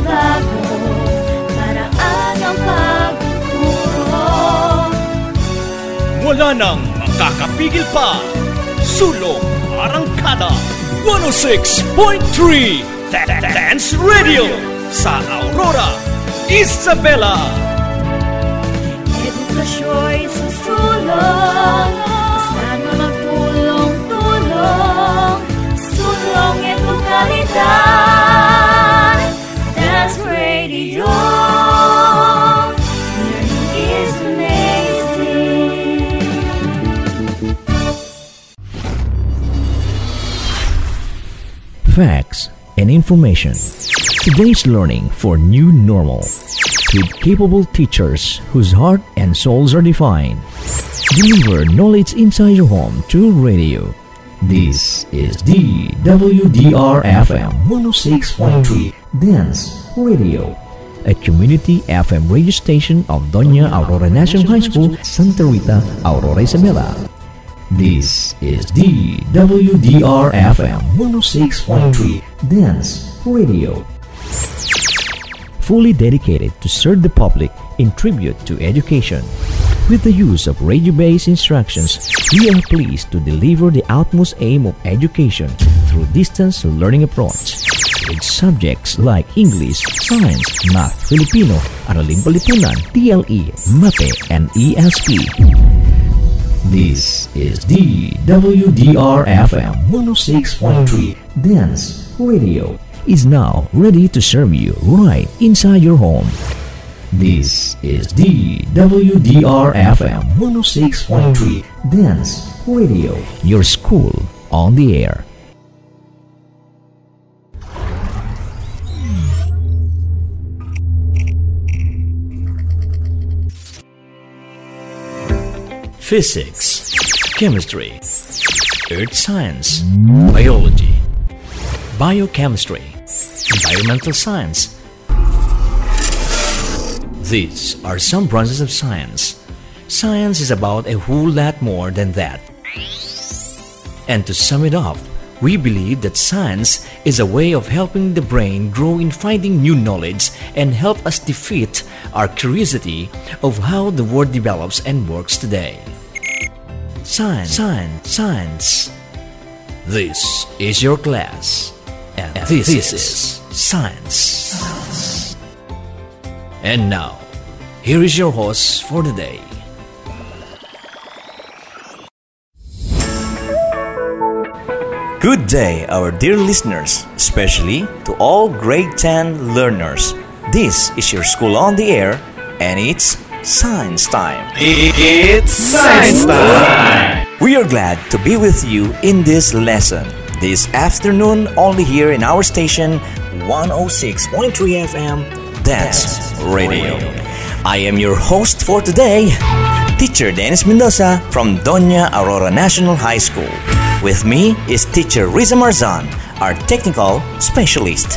mabago Paraan ang pagtuturo Wala nang makakapigil pa. Sulong Arangkada 106.3 Dance Radio sa Aurora, Isabela. Edukasyo'y susulong Basta't magtulong-tulong Sulong edukalidad That's radio Facts and information. Today's learning for new normal. With capable teachers whose heart and souls are defined. Deliver knowledge inside your home through radio. This is the WDR-FM 106.3 Dance Radio. A community FM radio station of Doña Aurora National High School, Santa Rita, Aurora Isabela. This is the WDR-FM 106.3 Dance Radio. Fully dedicated to serve the public in tribute to education. With the use of radio-based instructions, we are pleased to deliver the utmost aim of education through distance learning approach. With subjects like English, Science, Math, Filipino, Araling Panlipunan, TLE, MAPEH, and ESP. This is the WDR-FM 106.3 Dance Radio is now ready to serve you right inside your home. This is the WDR-FM 106.3 Dance Radio, your school on the air. Physics, chemistry, earth science, biology, biochemistry, environmental science. These are some branches of science. Science is about a whole lot more than that. And to sum it up, we believe that science is a way of helping the brain grow in finding new knowledge and help us defeat our curiosity of how the world develops and works today. Science, science, science. This is your class. And this, is science. And now, here is your host for the day. Good day, our dear listeners, especially to all grade 10 learners. This is your school on the air, and it's science time. It's Science Time! We are glad to be with you in this lesson this afternoon, only here in our station 106.3 FM Dance Radio. I am your host for today, Teacher Dennis Mendoza from Doña Aurora National High School. With me is Teacher Riza Marzan, our technical specialist.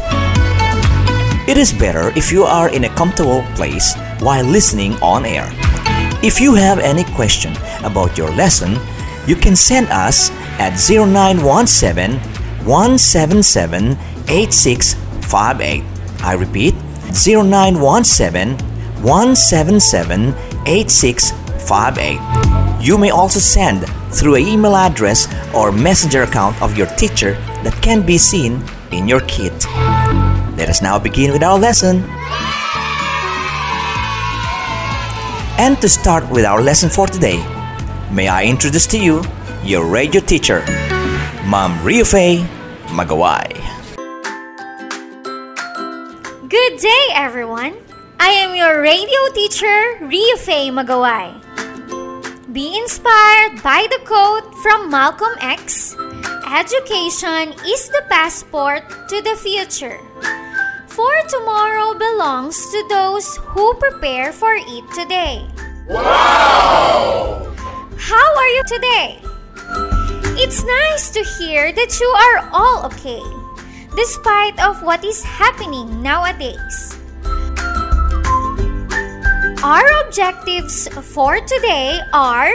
It is better if you are in a comfortable place while listening on air. If you have any question about your lesson, you can send us at 0917 177 8658. I repeat, 0917 177 8658. You may also send through an email address or messenger account of your teacher that can be seen in your kit. Let us now begin with our lesson. And to start with our lesson for today, may I introduce to you your radio teacher, Ma'am Rio Faye Magaway. Good day, everyone. I am your radio teacher, Ria Faye Magaway. Be inspired by the quote from Malcolm X Education is the passport to the future. For tomorrow belongs to those who prepare for it today. Wow! How are you today? It's nice to hear that you are all okay, despite of what is happening nowadays. Our objectives for today are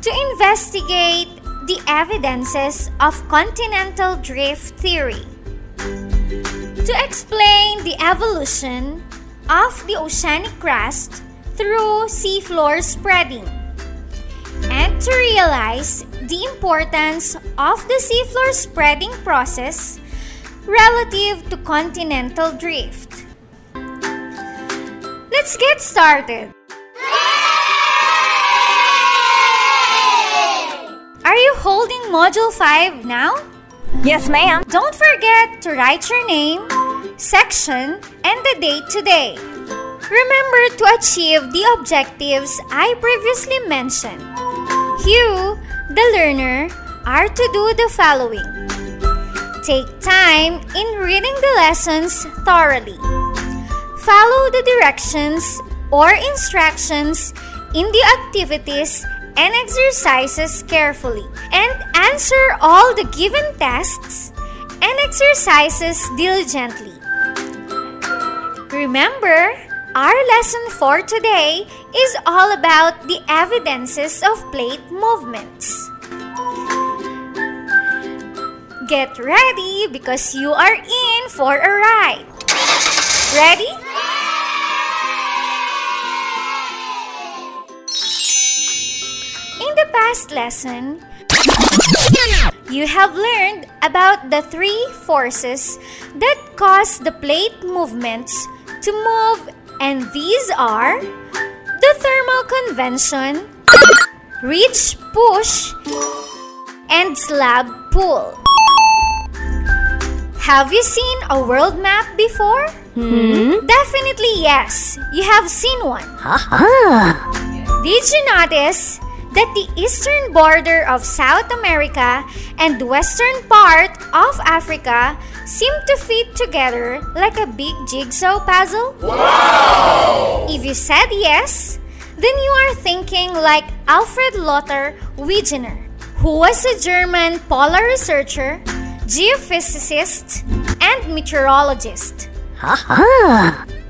to investigate the evidences of continental drift theory, to explain the evolution of the oceanic crust through seafloor spreading and to realize the importance of the seafloor spreading process relative to continental drift. Let's get started. Are you holding Module 5 now? Yes, ma'am. Don't forget to write your name, section, and the date today. Remember to achieve the objectives I previously mentioned. You, the learner, are to do the following. Take time in reading the lessons thoroughly. Follow the directions or instructions in the activities and exercises carefully and answer all the given tests and exercises diligently. Remember, our lesson for today is all about the evidences of plate movements. Get ready because you are in for a ride. Ready? In the past lesson, you have learned about the three forces that cause the plate movements to move, and these are the thermal convection, ridge push, and slab pull. Have you seen a world map before? Hmm? Definitely yes, you have seen one. huh Did you notice that the eastern border of South America and the western part of Africa seem to fit together like a big jigsaw puzzle? Wow! If you said yes, then you are thinking like Alfred Lothar Wegener, who was a German polar researcher, geophysicist, and meteorologist.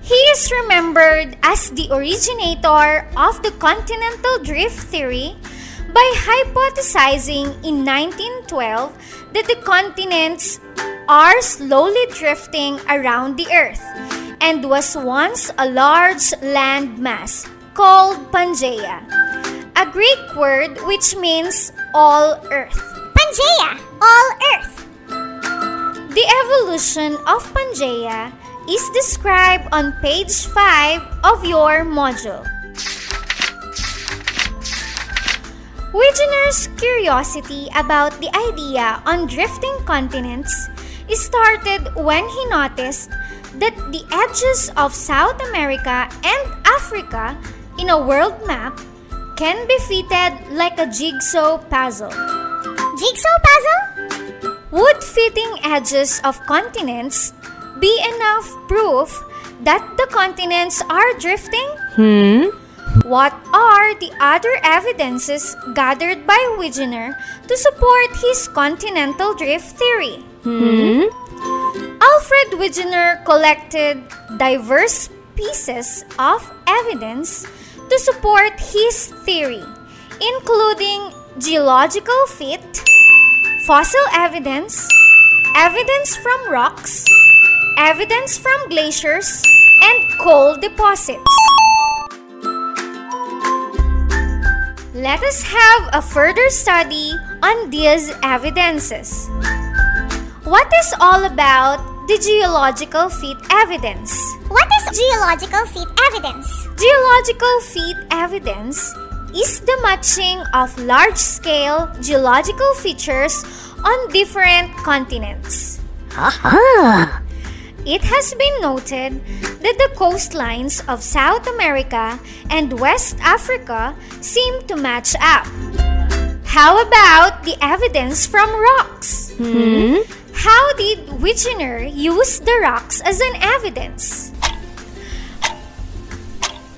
He is remembered as the originator of the continental drift theory by hypothesizing in 1912 that the continents are slowly drifting around the Earth and was once a large land mass called Pangaea, a Greek word which means all Earth. Pangea, all Earth. The evolution of Pangaea is described on page 5 of your module. Wegener's curiosity about the idea on drifting continents started when he noticed that the edges of South America and Africa in a world map can be fitted like a jigsaw puzzle. Jigsaw puzzle? Would fitting edges of continents be enough proof that the continents are drifting? Hmm? What are the other evidences gathered by Wegener to support his continental drift theory? Hmm? Alfred Wegener collected diverse pieces of evidence to support his theory, including geological fit, fossil evidence, evidence from rocks, evidence from glaciers, and coal deposits. Let us have a further study on these evidences. What is all about the geological feat evidence? What is geological feat evidence? Geological feat evidence is the matching of large scale geological features on different continents. It has been noted that the coastlines of South America and West Africa seem to match up. How about the evidence from rocks? Hmm? How did Wegener use the rocks as an evidence?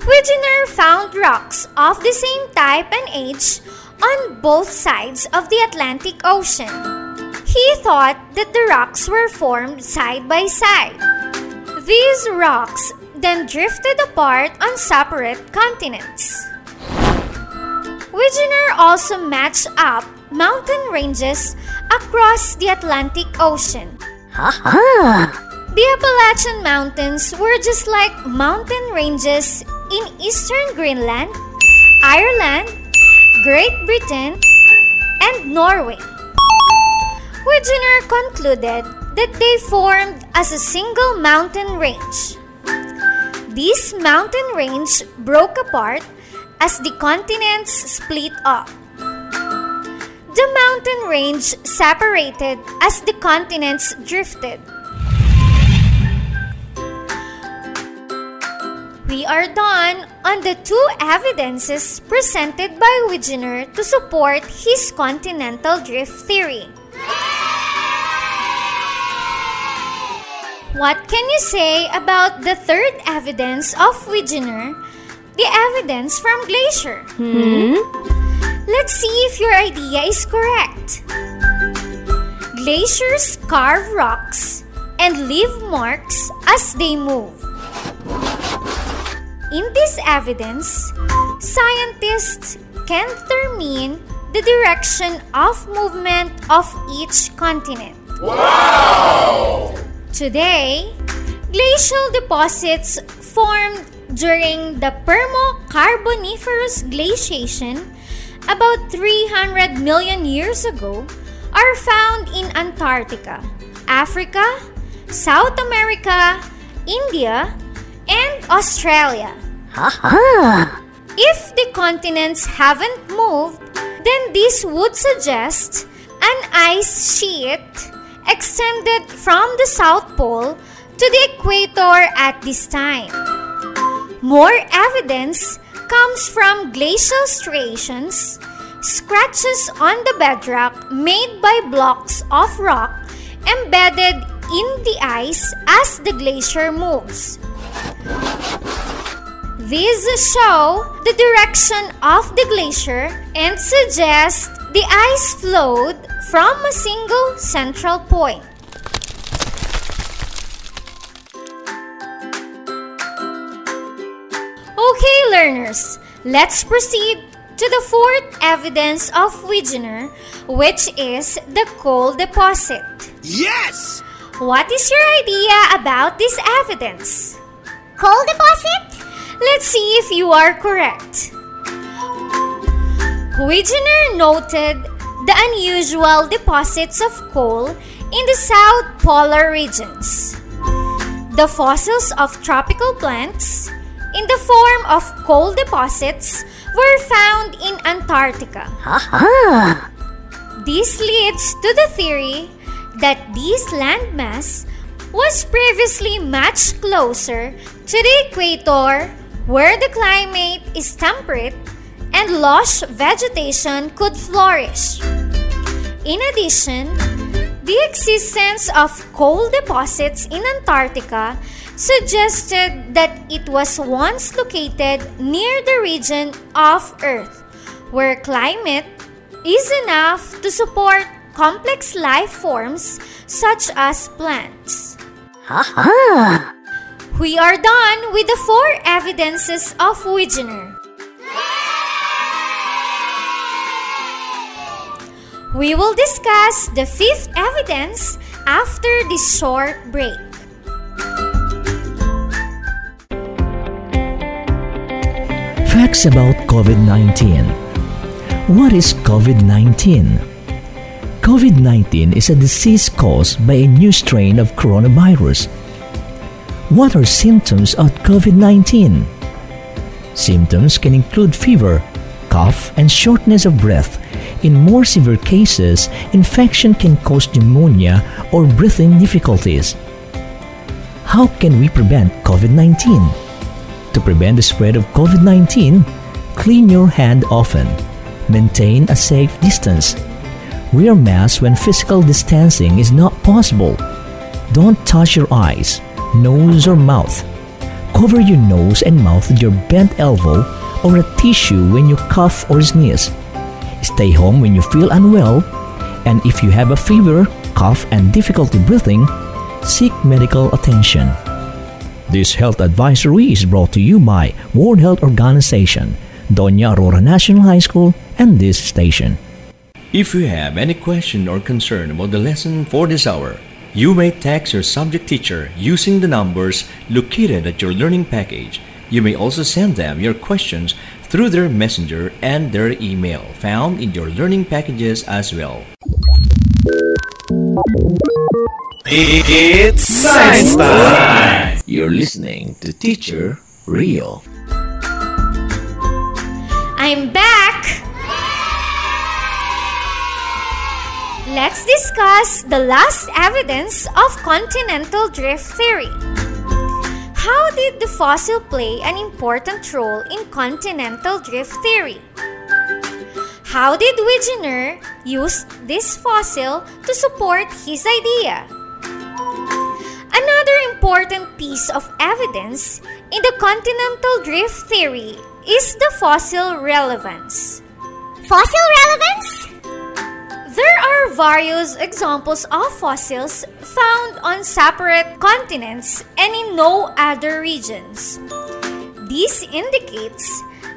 Wegener found rocks of the same type and age on both sides of the Atlantic Ocean. He thought that the rocks were formed side by side. These rocks then drifted apart on separate continents. Wegener also matched up mountain ranges across the Atlantic Ocean. The Appalachian Mountains were just like mountain ranges in eastern Greenland, Ireland, Great Britain, and Norway. Wegener concluded that they formed as a single mountain range. This mountain range broke apart as the continents split up. The mountain range separated as the continents drifted. We are done on the two evidences presented by Wegener to support his continental drift theory. What can you say about the third evidence of Wegener, the evidence from glacier? Hmm? Let's see if your idea is correct. Glaciers carve rocks and leave marks as they move. In this evidence, scientists can determine the direction of movement of each continent. Wow! Today, glacial deposits formed during the Permo-Carboniferous glaciation about 300 million years ago are found in Antarctica, Africa, South America, India, and Australia. If the continents haven't moved, then this would suggest an ice sheet extended from the South Pole to the equator at this time. More evidence comes from glacial striations, scratches on the bedrock made by blocks of rock embedded in the ice as the glacier moves. These show the direction of the glacier and suggest the ice flowed from a single central point. Okay, learners, let's proceed to the fourth evidence of Wegener, which is the coal deposit. Yes! What is your idea about this evidence? Coal deposit? Let's see if you are correct. Wegener noted the unusual deposits of coal in the south polar regions. The fossils of tropical plants, in the form of coal deposits, were found in Antarctica. This leads to the theory that this landmass was previously much closer to the equator where the climate is temperate and lush vegetation could flourish. In addition, the existence of coal deposits in Antarctica suggested that it was once located near the region of Earth where climate is enough to support complex life forms such as plants. We are done with the four evidences of Wegener. We will discuss the fifth evidence after this short break. Facts about COVID 19. What is COVID 19? COVID 19 is a disease caused by a new strain of coronavirus. What are symptoms of COVID 19? Symptoms can include fever, cough, and shortness of breath. In more severe cases, infection can cause pneumonia or breathing difficulties. How can we prevent COVID 19? To prevent the spread of COVID 19, clean your hand often. Maintain a safe distance. Wear masks when physical distancing is not possible. Don't touch your eyes, nose, or mouth. Cover your nose and mouth with your bent elbow or a tissue when you cough or sneeze. Stay home when you feel unwell, and if you have a fever, cough, and difficulty breathing, seek medical attention. This health advisory is brought to you by World Health Organization, Doña Aurora National High School, and this station. If you have any question or concern about the lesson for this hour, You may text your subject teacher using the numbers located at your learning package. You may also send them your questions through their messenger and their email found in your learning packages as well. It's Science Time! You're listening to Teacher Rio. I'm back! Let's discuss the last evidence of continental drift theory. How did the fossil play an important role in continental drift theory? How did Wegener use this fossil to support his idea? Another important piece of evidence in the continental drift theory is the fossil relevance. Fossil relevance? There are various examples of fossils found on separate continents and in no other regions. This indicates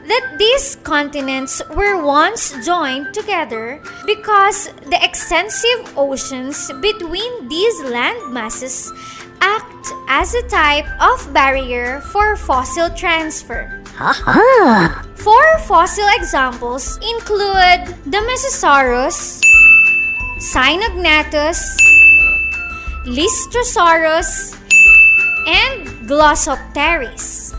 that these continents were once joined together because the extensive oceans between these land masses act as a type of barrier for fossil transfer. Four fossil examples include the Mesosaurus, Cynognathus, Lystrosaurus, and Glossopteris.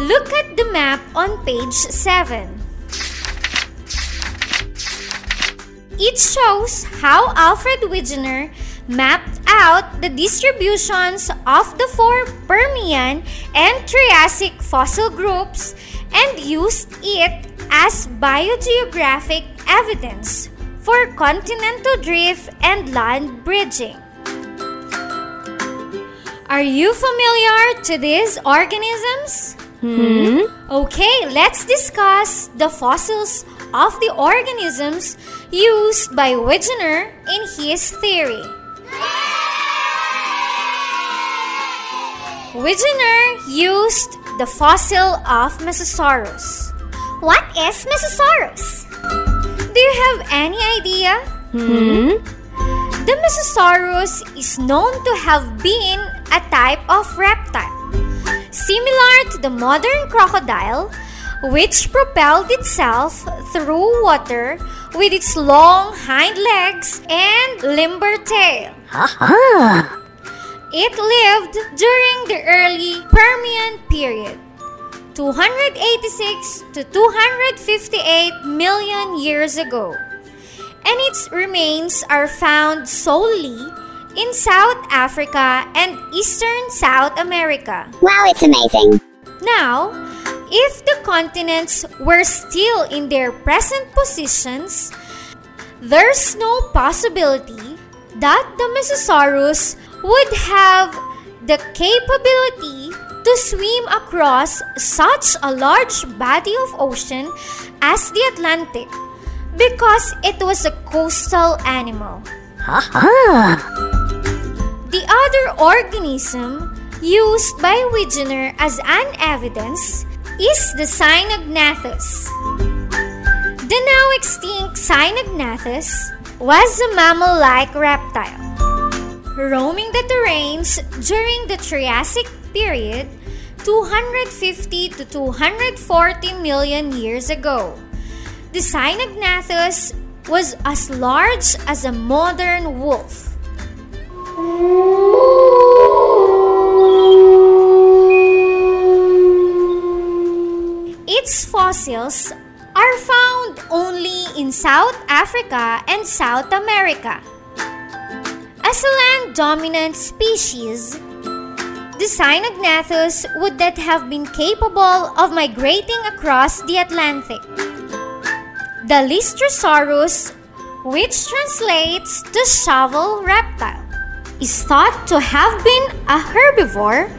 Look at the map on page 7. It shows how Alfred Wegener mapped out the distributions of the four Permian and Triassic fossil groups and used it as biogeographic evidence for continental drift and land bridging. Are you familiar to these organisms? Hmm? Okay, let's discuss the fossils of the organisms used by Wegener in his theory. Wegener used the fossil of Mesosaurus. What is Mesosaurus? You have any idea? Hmm? The Mesosaurus is known to have been a type of reptile, similar to the modern crocodile, which propelled itself through water with its long hind legs and limber tail. It lived during the early Permian period, 286 to 258 million years ago, and its remains are found solely in South Africa and eastern South America. Wow, it's amazing. Now, if the continents were still in their present positions, there's no possibility that the Mesosaurus would have the capability to swim across such a large body of ocean as the Atlantic because it was a coastal animal. The other organism used by Wegener as an evidence is the Cynognathus. The now extinct Cynognathus was a mammal-like reptile. Roaming the terrains during the Triassic period 250 to 240 million years ago. The Cynognathus was as large as a modern wolf. Its fossils are found only in South Africa and South America. As a land dominant species, the Cynognathus would not have been capable of migrating across the Atlantic. The Lystrosaurus, which translates to shovel reptile, is thought to have been a herbivore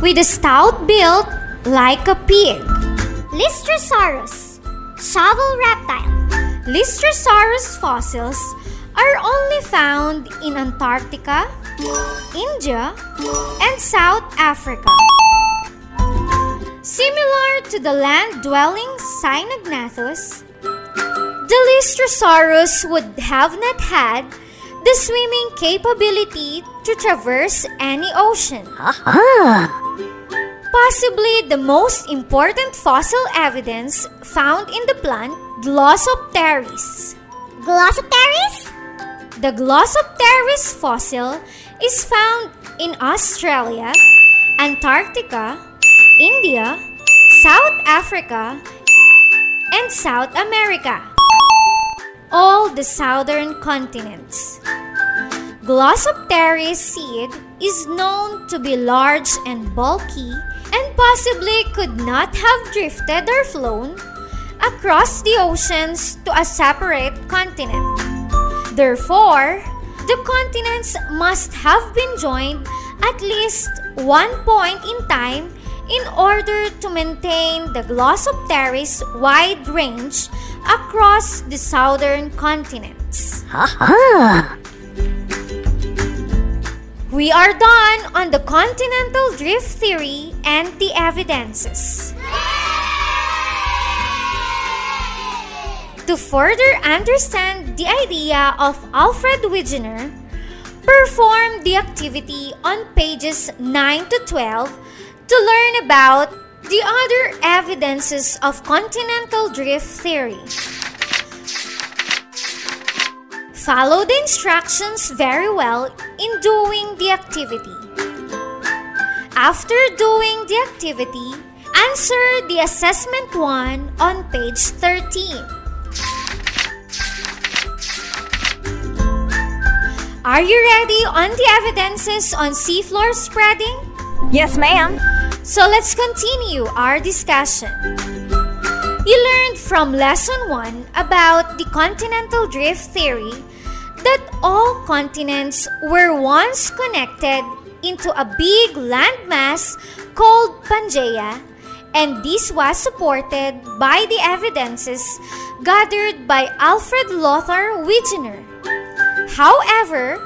with a stout build like a pig. Lystrosaurus. Shovel reptile. Lystrosaurus fossils are only found in Antarctica, India, and South Africa. Similar to the land dwelling Cynognathus, the Lystrosaurus would have not had the swimming capability to traverse any ocean. Possibly the most important fossil evidence found in the plant Glossopteris. Glossopteris? The Glossopteris fossil is found in Australia, Antarctica, India, South Africa, and South America. All the southern continents. Glossopteris seed is known to be large and bulky and possibly could not have drifted or flown across the oceans to a separate continent. Therefore, the continents must have been joined at least one point in time in order to maintain the Glossopteris wide range across the southern continents. We are done on the continental drift theory and the evidences. To further understand the idea of Alfred Wegener, perform the activity on pages 9 to 12 to learn about the other evidences of continental drift theory. Follow the instructions very well in doing the activity. After doing the activity, answer the assessment 1 on page 13. Are you ready on the evidences on seafloor spreading? Yes, ma'am. So let's continue our discussion. You learned from lesson 1 about the continental drift theory that all continents were once connected into a big landmass called Pangaea, and this was supported by the evidences gathered by Alfred Lothar Wegener. However,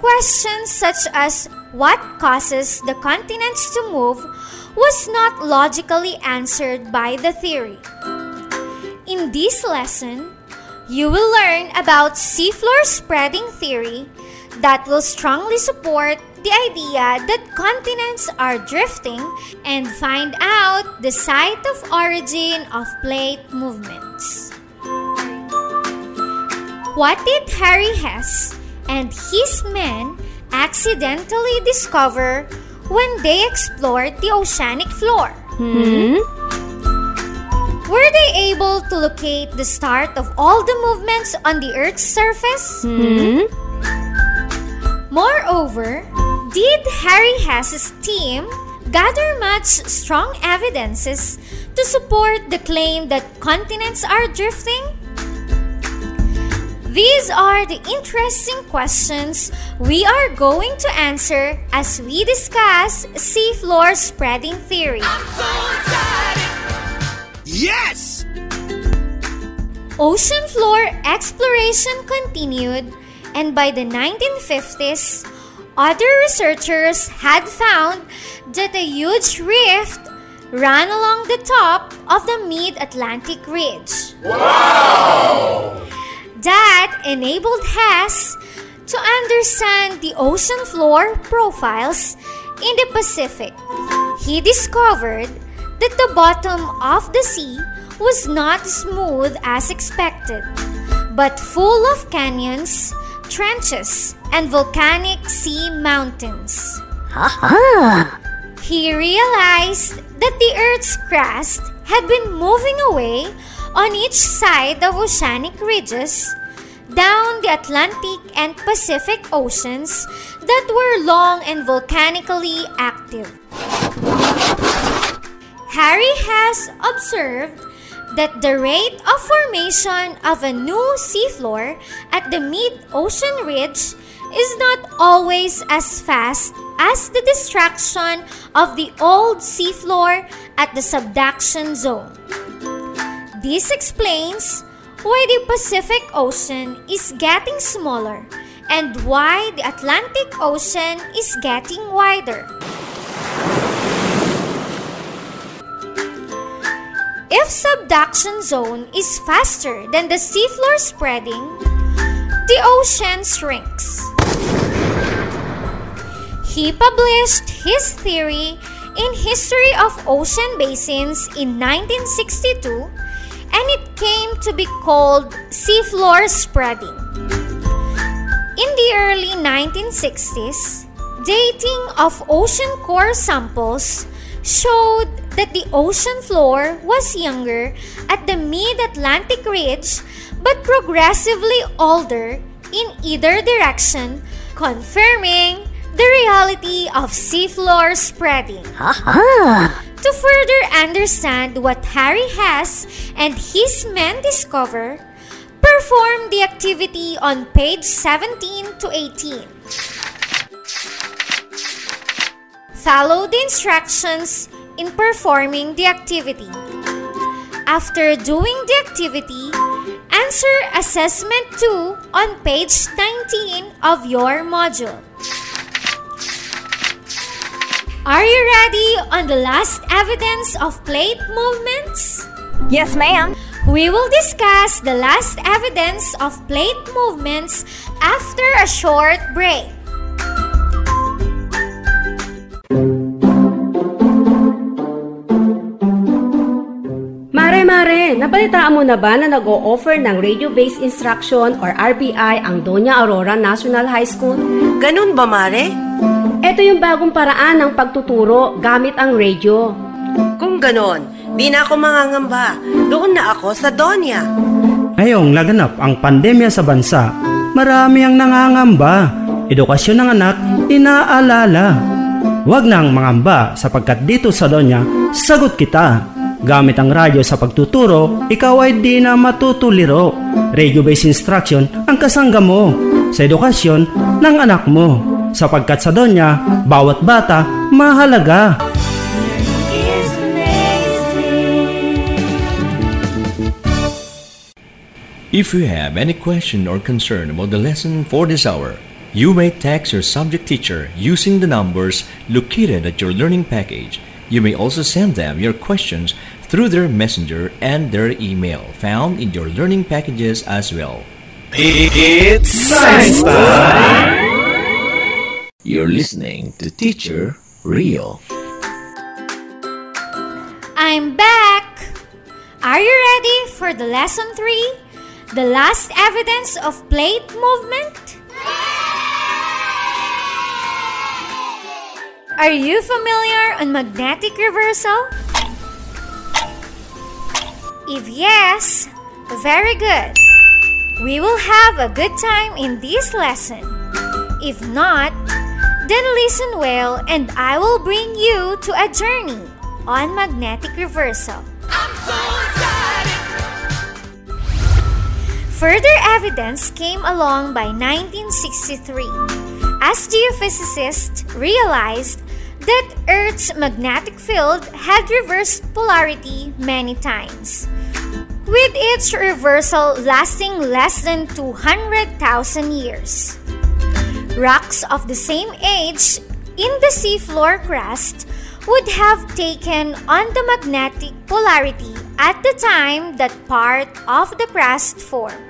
questions such as what causes the continents to move was not logically answered by the theory. In this lesson, you will learn about seafloor spreading theory that will strongly support the idea that continents are drifting and find out the site of origin of plate movements. What did Harry Hess and his men accidentally discover when they explored the oceanic floor? Hmm? Were they able to locate the start of all the movements on the Earth's surface? Hmm? Moreover, did Harry Hess's team gather much strong evidences to support the claim that continents are drifting? These are the interesting questions we are going to answer as we discuss seafloor spreading theory. Yes! Ocean floor exploration continued, and by the 1950s, other researchers had found that a huge rift ran along the top of the mid Atlantic Ridge. That enabled Hess to understand the ocean floor profiles in the Pacific. He discovered that the bottom of the sea was not smooth as expected, but full of canyons, trenches, and volcanic sea mountains. Uh-huh. He realized that the Earth's crust had been moving away on each side of oceanic ridges down the Atlantic and Pacific Oceans that were long and volcanically active. Harry Hess observed that the rate of formation of a new seafloor at the mid-ocean ridge is not always as fast as the destruction of the old seafloor at the subduction zone. This explains why the Pacific Ocean is getting smaller and why the Atlantic Ocean is getting wider. If subduction zone is faster than the seafloor spreading, the ocean shrinks. He published his theory in History of Ocean Basins in 1962 and it came to be called seafloor spreading. In the early 1960s, dating of ocean core samples showed that the ocean floor was younger at the mid Atlantic ridge but progressively older in either direction, confirming the reality of seafloor spreading. To further understand what Harry Hess and his men discover, perform the activity on page 17 to 18. Follow the instructions in performing the activity. After doing the activity, answer assessment 2 on page 19 of your module. Are you ready on the last evidence of plate movements? Yes, ma'am. We will discuss the last evidence of plate movements after a short break. Mare Mare, nabalitaan mo na ba na nag-o-offer ng radio-based instruction or RBI ang Doña Aurora National High School? Ganun ba, Mare? Ito yung bagong paraan ng pagtuturo gamit ang radio. Kung ganon, di na ako mangangamba. Doon na ako sa Donya. Ngayong laganap ang pandemya sa bansa, marami ang nangangamba. Edukasyon ng anak, inaalala. Huwag nang mangamba sapagkat dito sa Donya, sagot kita. Gamit ang radyo sa pagtuturo, ikaw ay di na matutuliro. Radio-based instruction ang kasangga mo sa edukasyon ng anak mo. Sapagkat sa Donya, bawat bata mahalaga. If you have any question or concern about the lesson for this hour, you may text your subject teacher using the numbers located at your learning package. You may also send them your questions through their messenger and their email found in your learning packages as well. It's Science Time! You're listening to Teacher Rio. I'm back! Are you ready for the lesson 3? The last evidence of plate movement? Are you familiar on magnetic reversal? If yes, very good. We will have a good time in this lesson. If not, then listen well and I will bring you to a journey on magnetic reversal. Further evidence came along by 1963 as geophysicists realized that Earth's magnetic field had reversed polarity many times, with each reversal lasting less than 200,000 years. Rocks of the same age in the seafloor crust would have taken on the magnetic polarity at the time that part of the crust formed.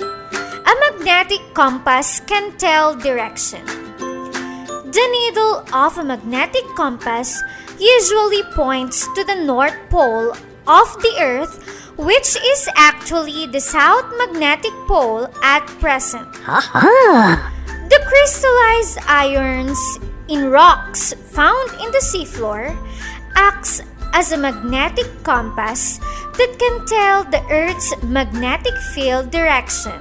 A magnetic compass can tell direction. The needle of a magnetic compass usually points to the North Pole of the Earth, which is actually the South Magnetic Pole at present. The crystallized irons in rocks found in the seafloor acts as a magnetic compass that can tell the Earth's magnetic field direction.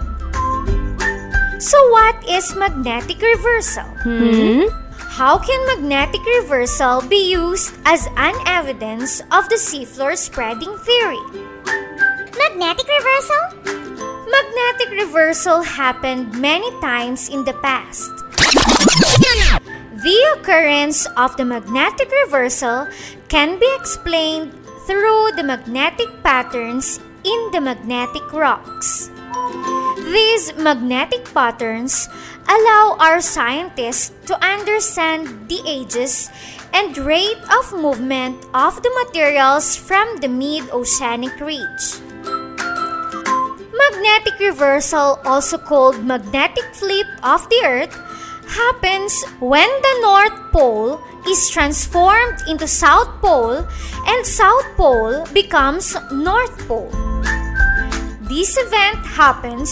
So what is magnetic reversal? Hmm? How can magnetic reversal be used as an evidence of the seafloor spreading theory? Magnetic reversal? Magnetic reversal happened many times in the past. The occurrence of the magnetic reversal can be explained through the magnetic patterns in the magnetic rocks. These magnetic patterns allow our scientists to understand the ages and rate of movement of the materials from the mid oceanic ridge. Magnetic reversal, also called magnetic flip of the Earth, happens when the North Pole is transformed into South Pole and South Pole becomes North Pole. This event happens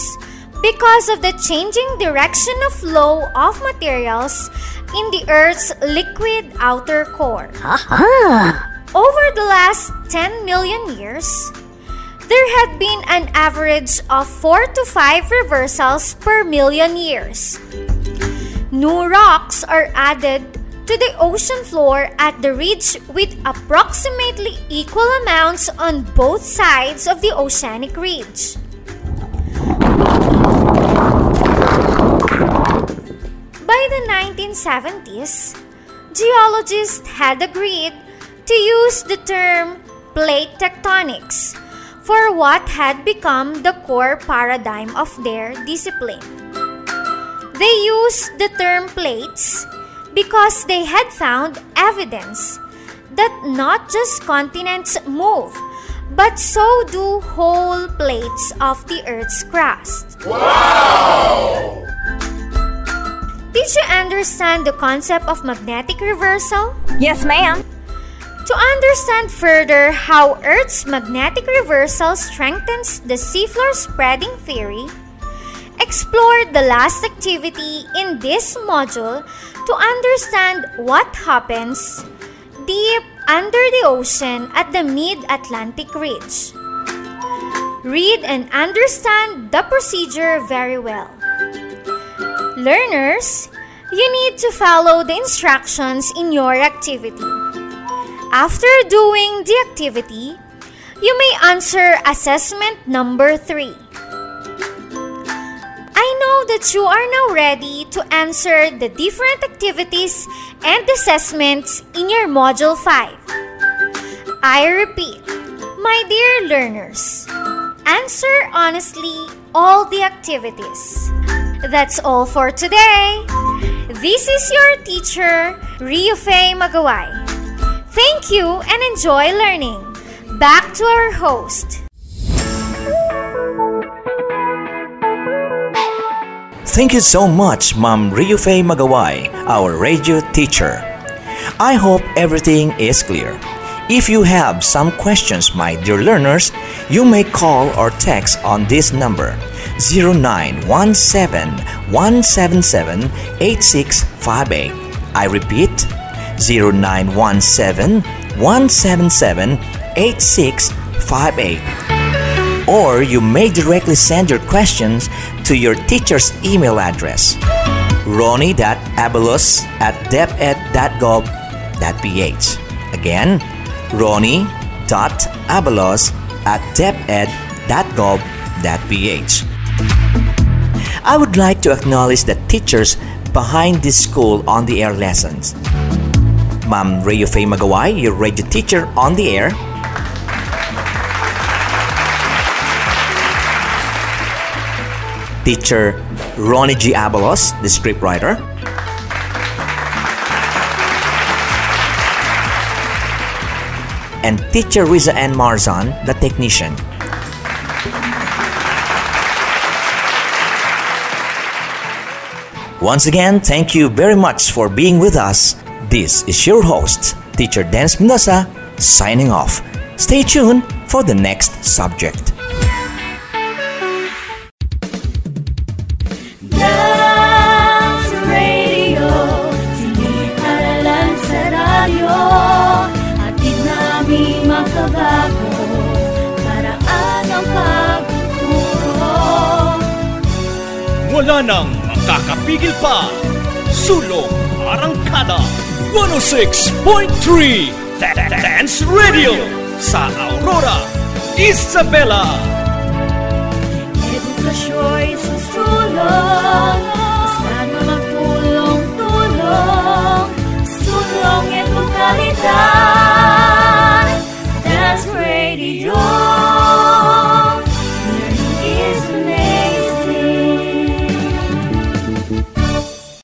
because of the changing direction of flow of materials in the Earth's liquid outer core. Uh-huh. Over the last 10 million years, there had been an average of 4 to 5 reversals per million years. New rocks are added to the ocean floor at the ridge with approximately equal amounts on both sides of the oceanic ridge. By the 1970s, geologists had agreed to use the term plate tectonics for what had become the core paradigm of their discipline. They used the term plates because they had found evidence that not just continents move, but so do whole plates of the Earth's crust. Wow! Did you understand the concept of magnetic reversal? Yes, ma'am. To understand further how Earth's magnetic reversal strengthens the seafloor spreading theory, explore the last activity in this module to understand what happens deep under the ocean at the mid Atlantic Ridge. Read and understand the procedure very well. Learners, you need to follow the instructions in your activity. After doing the activity, you may answer assessment number 3. I know that you are now ready to answer the different activities and assessments in your Module 5. I repeat, my dear learners, answer honestly all the activities. That's all for today. This is your teacher, Rio Faye Magaway. Thank you and enjoy learning. Back to our host. Thank you so much, Ma'am Rio Faye Magaway, our radio teacher. I hope everything is clear. If you have some questions, my dear learners, you may call or text on this number 0917 177 8658. I repeat 0917 177 8658 or you may directly send your questions to your teacher's email address ronnie.abalos at deped.gov.ph. Again, ronnie.abalos at deped.gov.ph. I would like to acknowledge the teachers behind this school on the air lessons. Ma'am Rio Faye Magaway, your radio teacher on the air, teacher Ronnie G. Abalos, the scriptwriter. And teacher Riza N. Marzan, the technician. Once again, thank you very much for being with us. This is your host, Teacher Dennis Mendoza, signing off. Stay tuned for the next subject. Dance Radio, siniparalan sa radyo Hatid namin makabago, paraan ang pagtuturo Wala nang makakapigil pa. Sulong 106.3 Dance Radio sa Aurora, Isabela. Edukasyo'y susulong, kasama magtulong-tulong, sulong edukalidad, Dance Radio.